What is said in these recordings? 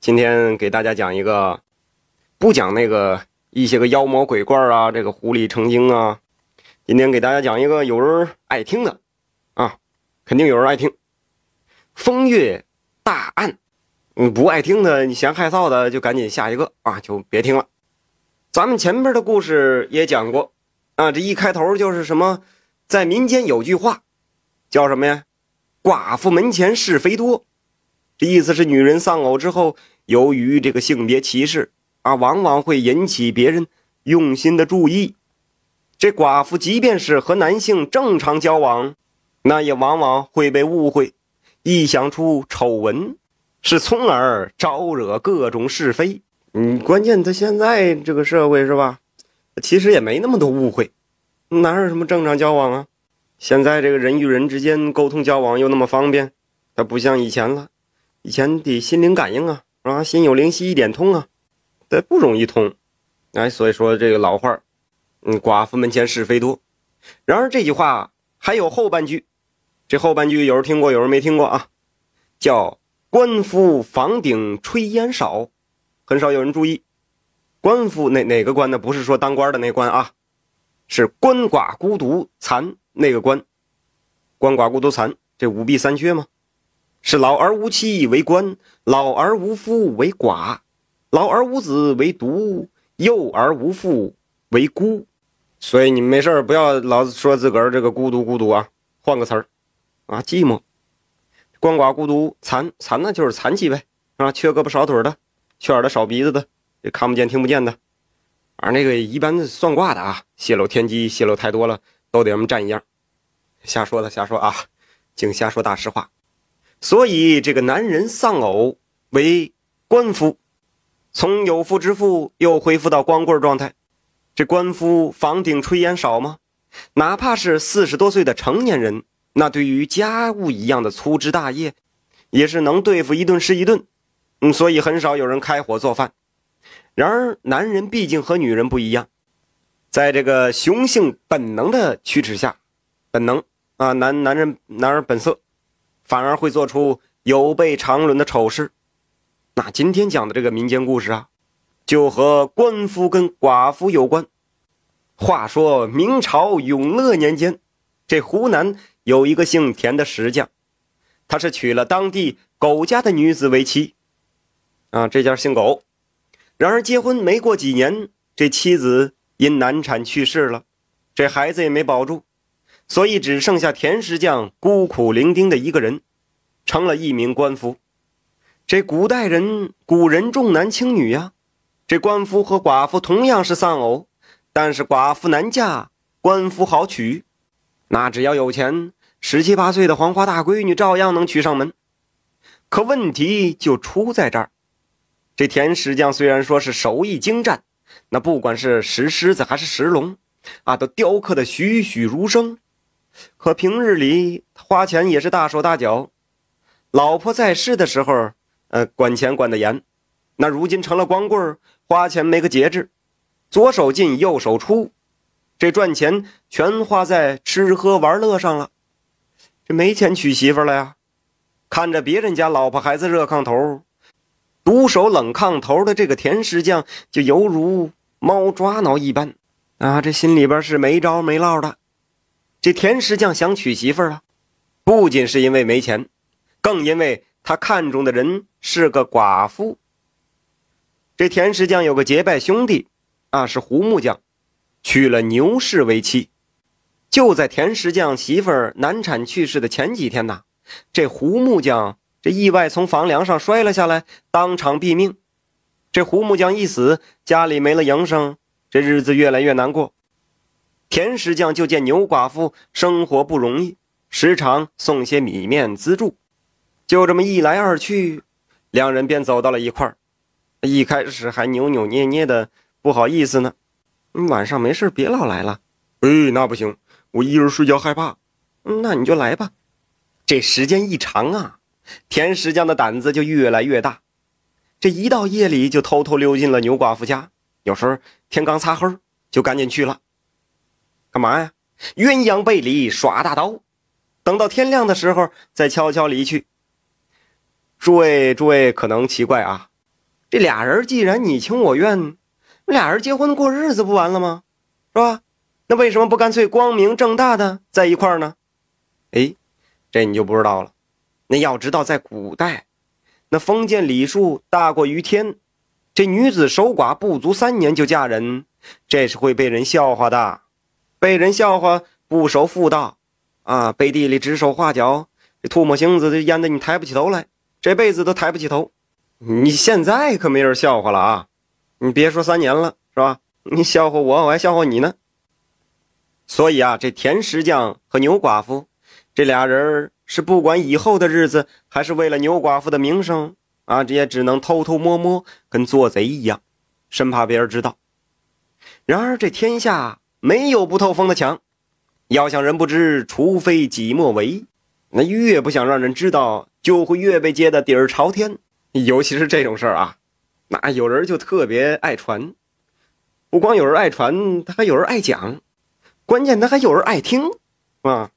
今天给大家讲一个，不讲那个一些个妖魔鬼怪啊，这个狐狸成精啊。今天给大家讲一个有人爱听的，啊，肯定有人爱听。风月大案，嗯，不爱听的，你嫌害臊的，就赶紧下一个啊，就别听了。咱们前边的故事也讲过，啊，这一开头就是什么，在民间有句话，叫什么呀？寡妇门前是非多。这意思是，女人丧偶之后，由于这个性别歧视啊，往往会引起别人用心的注意。这寡妇即便是和男性正常交往，那也往往会被误会，臆想出丑闻，是从而招惹各种是非。嗯，关键他现在这个社会是吧？其实也没那么多误会，哪有什么正常交往啊？现在这个人与人之间沟通交往又那么方便，它不像以前了。以前得心灵感应啊，啊，心有灵犀一点通啊，这不容易通，哎，所以说这个老话嗯，寡妇门前是非多。然而这句话还有后半句，这后半句有人听过，有人没听过啊，叫“官夫房顶炊烟少”，很少有人注意。官夫哪哪个官呢？不是说当官的那官啊，是鳏寡孤独残那个官，鳏寡孤独残，这五弊三缺吗？是老而无妻为官，老而无夫为寡，老而无子为独，幼而无父为孤。所以你们没事不要老说自个儿这个孤独孤独啊，换个词儿啊，寂寞。鳏寡孤独残残呢，就是残疾呗，啊，缺胳膊少腿的，缺耳朵少鼻子的，也看不见听不见的。而那个一般算卦的啊，泄露天机泄露太多了，都得我们占一样。瞎说的瞎说啊，净瞎说大实话。所以，这个男人丧偶为官夫，从有妇之夫又恢复到光棍状态。这官夫房顶炊烟少吗？哪怕是四十多岁的成年人，那对于家务一样的粗枝大叶，也是能对付一顿是一顿。嗯，所以很少有人开火做饭。然而，男人毕竟和女人不一样，在这个雄性本能的驱使下，本能啊，男男人男儿本色。反而会做出有悖常伦的丑事。那今天讲的这个民间故事啊，就和官夫跟寡妇有关。话说明朝永乐年间，这湖南有一个姓田的石匠，他是娶了当地狗家的女子为妻。啊，这家姓苟。然而结婚没过几年，这妻子因难产去世了，这孩子也没保住。所以只剩下田石匠孤苦伶仃的一个人，成了一名官夫。这古代人，古人重男轻女呀。这官夫和寡妇同样是丧偶，但是寡妇难嫁，官夫好娶。那只要有钱，十七八岁的黄花大闺女照样能娶上门。可问题就出在这儿。这田石匠虽然说是手艺精湛，那不管是石狮子还是石龙，啊，都雕刻的栩栩如生。可平日里花钱也是大手大脚，老婆在世的时候，呃，管钱管得严。那如今成了光棍花钱没个节制，左手进右手出，这赚钱全花在吃喝玩乐上了，这没钱娶媳妇了呀。看着别人家老婆孩子热炕头，独守冷炕头的这个田石匠，就犹如猫抓挠一般啊！这心里边是没招没落的。这田石匠想娶媳妇儿啊，不仅是因为没钱，更因为他看中的人是个寡妇。这田石匠有个结拜兄弟，啊，是胡木匠，娶了牛氏为妻。就在田石匠媳妇儿难产去世的前几天呐，这胡木匠这意外从房梁上摔了下来，当场毙命。这胡木匠一死，家里没了营生，这日子越来越难过。田石匠就见牛寡妇生活不容易，时常送些米面资助。就这么一来二去，两人便走到了一块儿。一开始还扭扭捏捏的，不好意思呢。晚上没事别老来了。哎，那不行，我一人睡觉害怕。那你就来吧。这时间一长啊，田石匠的胆子就越来越大。这一到夜里，就偷偷溜进了牛寡妇家。有时候天刚擦黑，就赶紧去了。干嘛呀？鸳鸯背离耍大刀，等到天亮的时候再悄悄离去。诸位，诸位可能奇怪啊，这俩人既然你情我愿，俩人结婚过日子不完了吗？是吧？那为什么不干脆光明正大的在一块呢？哎，这你就不知道了。那要知道，在古代，那封建礼数大过于天，这女子守寡不足三年就嫁人，这是会被人笑话的，被人笑话不守妇道，啊，背地里指手画脚，这唾沫星子，淹得你抬不起头来，这辈子都抬不起头。你现在可没人笑话了啊！你别说三年了，是吧？你笑话我，我还笑话你呢。所以啊，这田石匠和牛寡妇这俩人是不管以后的日子，还是为了牛寡妇的名声啊，这也只能偷偷摸摸，跟做贼一样，生怕别人知道。然而这天下没有不透风的墙，要想人不知，除非己莫为。那越不想让人知道，就会越被揭得底儿朝天。尤其是这种事儿啊，那有人就特别爱传，不光有人爱传，他还有人爱讲，关键他还有人爱听，啊。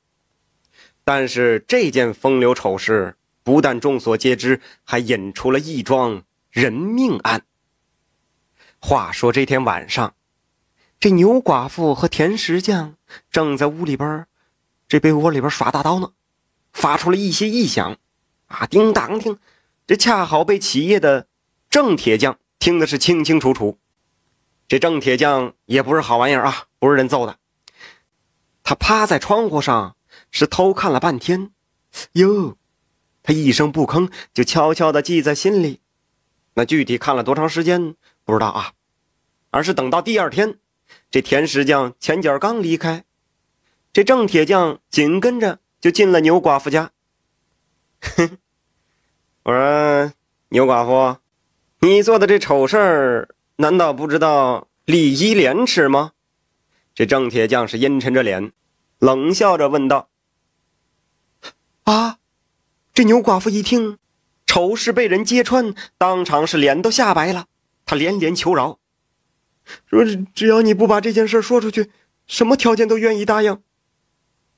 但是这件风流丑事不但众所皆知，还引出了一桩人命案。话说这天晚上，这牛寡妇和田石匠正在屋里边，这被窝里边耍大刀呢，发出了一些异响，啊，叮当听。这恰好被企业的郑铁匠听的是清清楚楚。这郑铁匠也不是好玩意儿啊，不是人揍的。他趴在窗户上是偷看了半天，哟，他一声不吭，就悄悄的记在心里。那具体看了多长时间不知道啊，而是等到第二天，这田石匠前脚刚离开，这郑铁匠紧跟着就进了牛寡妇家。哼。我说：“牛寡妇，你做的这丑事儿，难道不知道礼义廉耻吗？”这郑铁匠是阴沉着脸，冷笑着问道：“啊！”这牛寡妇一听丑事被人揭穿，当场是脸都吓白了，他连连求饶，说：“只要你不把这件事说出去，什么条件都愿意答应。”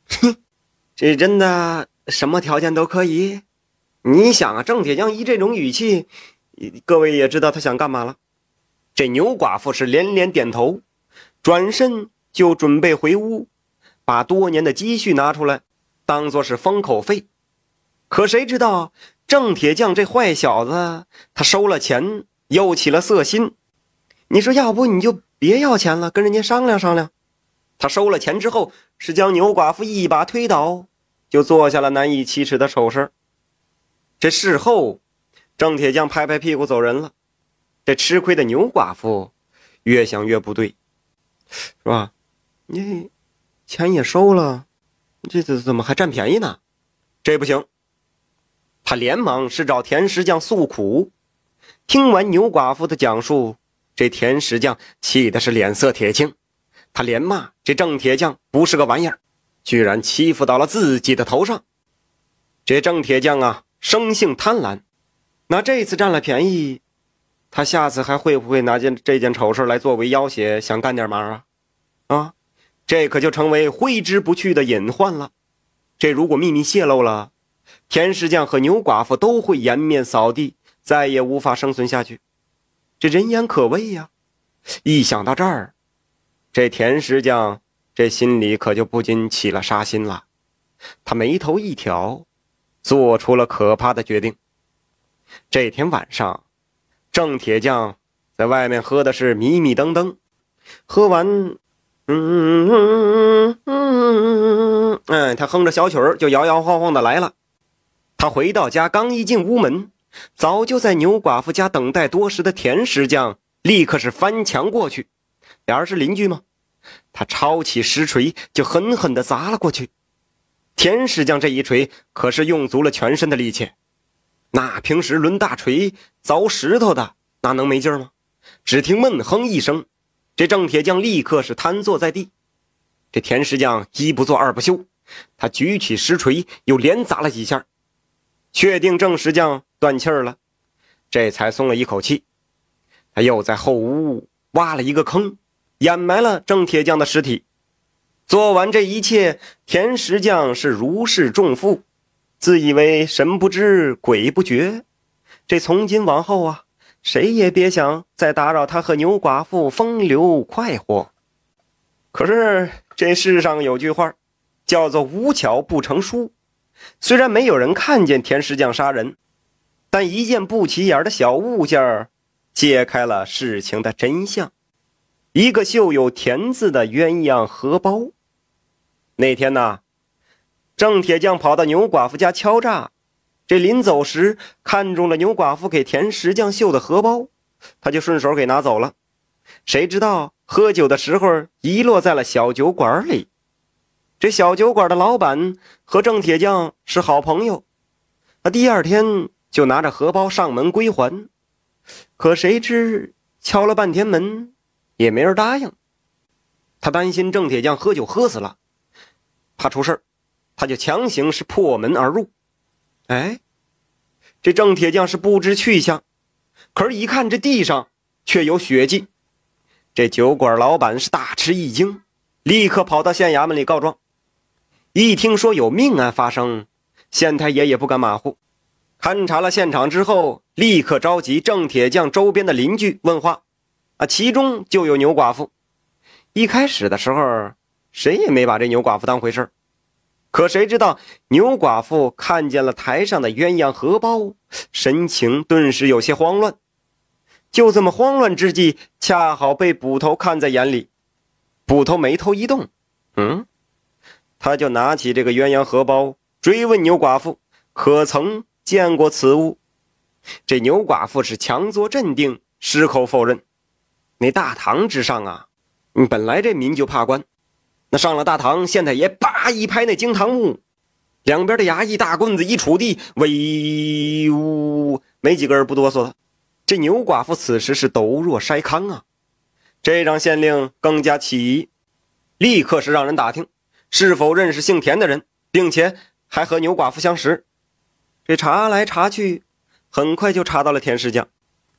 哼，这真的什么条件都可以？你想啊，郑铁匠一这种语气，各位也知道他想干嘛了。这牛寡妇是连连点头，转身就准备回屋，把多年的积蓄拿出来，当做是封口费。可谁知道郑铁匠这坏小子，他收了钱又起了色心。你说，要不你就别要钱了，跟人家商量商量。他收了钱之后，是将牛寡妇一把推倒，就做下了难以启齿的丑事。这事后，郑铁匠拍拍屁股走人了。这吃亏的牛寡妇越想越不对，是吧？你钱也收了，这怎怎么还占便宜呢？这不行。他连忙是找田石匠诉苦。听完牛寡妇的讲述，这田石匠气的是脸色铁青，他连骂这郑铁匠不是个玩意儿，居然欺负到了自己的头上。这郑铁匠啊！生性贪婪，那这次占了便宜，他下次还会不会拿件这件丑事来作为要挟，想干点忙啊？啊，这可就成为挥之不去的隐患了。这如果秘密泄露了，田石匠和牛寡妇都会颜面扫地，再也无法生存下去。这人言可畏呀！一想到这儿，这田石匠这心里可就不禁起了杀心了。他眉头一挑。做出了可怕的决定。这天晚上，郑铁匠在外面喝的是迷迷瞪瞪，喝完，嗯嗯嗯嗯嗯嗯嗯嗯嗯，他哼着小曲儿就摇摇晃晃的来了。他回到家，刚一进屋门，早就在牛寡妇家等待多时的田石匠立刻是翻墙过去。俩人是邻居吗？他抄起石锤就狠狠的砸了过去。田石匠这一锤可是用足了全身的力气，那平时抡大锤凿石头的那能没劲吗？只听闷哼一声，这郑铁匠立刻是瘫坐在地。这田石匠一不做二不休，他举起石锤又连砸了几下，确定郑石匠断气儿了，这才松了一口气。他又在后屋挖了一个坑，掩埋了郑铁匠的尸体。做完这一切，田石匠是如释重负，自以为神不知鬼不觉。这从今往后啊，谁也别想再打扰他和牛寡妇风流快活。可是这世上有句话，叫做“无巧不成书”。虽然没有人看见田石匠杀人，但一件不起眼的小物件揭开了事情的真相：一个绣有“田”字的鸳鸯荷包。那天呢，郑铁匠跑到牛寡妇家敲诈。这临走时看中了牛寡妇给田石匠绣的荷包，他就顺手给拿走了。谁知道喝酒的时候遗落在了小酒馆里。这小酒馆的老板和郑铁匠是好朋友，他第二天就拿着荷包上门归还。可谁知敲了半天门，也没人答应。他担心郑铁匠喝酒喝死了，怕出事他就强行是破门而入。哎，这郑铁匠是不知去向，可是，一看这地上却有血迹，这酒馆老板是大吃一惊，立刻跑到县衙门里告状。一听说有命案发生，县太爷也不敢马虎，勘察了现场之后，立刻召集郑铁匠周边的邻居问话，啊，其中就有牛寡妇。一开始的时候，谁也没把这牛寡妇当回事可谁知道，牛寡妇看见了台上的鸳鸯荷包，神情顿时有些慌乱。就这么慌乱之际，恰好被捕头看在眼里。捕头眉头一动，嗯，他就拿起这个鸳鸯荷包，追问牛寡妇可曾见过此物。这牛寡妇是强作镇定，矢口否认。那大堂之上啊，本来这民就怕官。那上了大堂，县太爷叭一拍那惊堂木，两边的衙役大棍子一杵地，威武，没几个人不哆嗦的。这牛寡妇此时是抖若筛糠啊！这让县令更加起疑，立刻是让人打听是否认识姓田的人，并且还和牛寡妇相识。这查来查去，很快就查到了田石匠。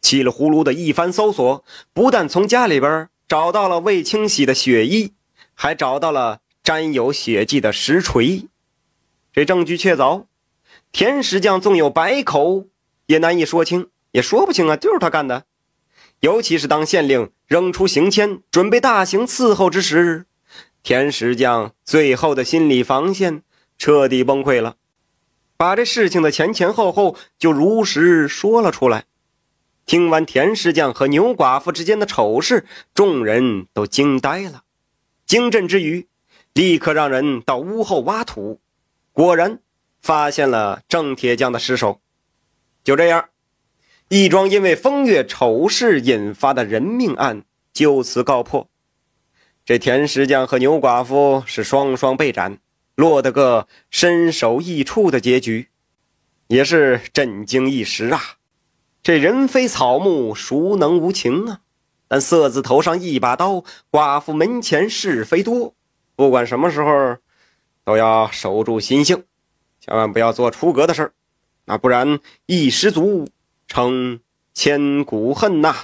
稀里呼噜的一番搜索，不但从家里边找到了未清洗的血衣。还找到了沾有血迹的石锤，这证据确凿。田石匠纵有百口，也难以说清，也说不清啊，就是他干的。尤其是当县令扔出行签，准备大刑伺候之时，田石匠最后的心理防线彻底崩溃了，把这事情的前前后后就如实说了出来。听完田石匠和牛寡妇之间的丑事，众人都惊呆了。惊震之余，立刻让人到屋后挖土，果然发现了郑铁匠的尸首。就这样，一桩因为风月丑事引发的人命案就此告破。这田石匠和牛寡妇是双双被斩，落得个身首异处的结局，也是震惊一时啊！这人非草木，孰能无情啊？但色字头上一把刀，寡妇门前是非多。不管什么时候，都要守住心性，千万不要做出格的事儿，那不然一失足成千古恨呐。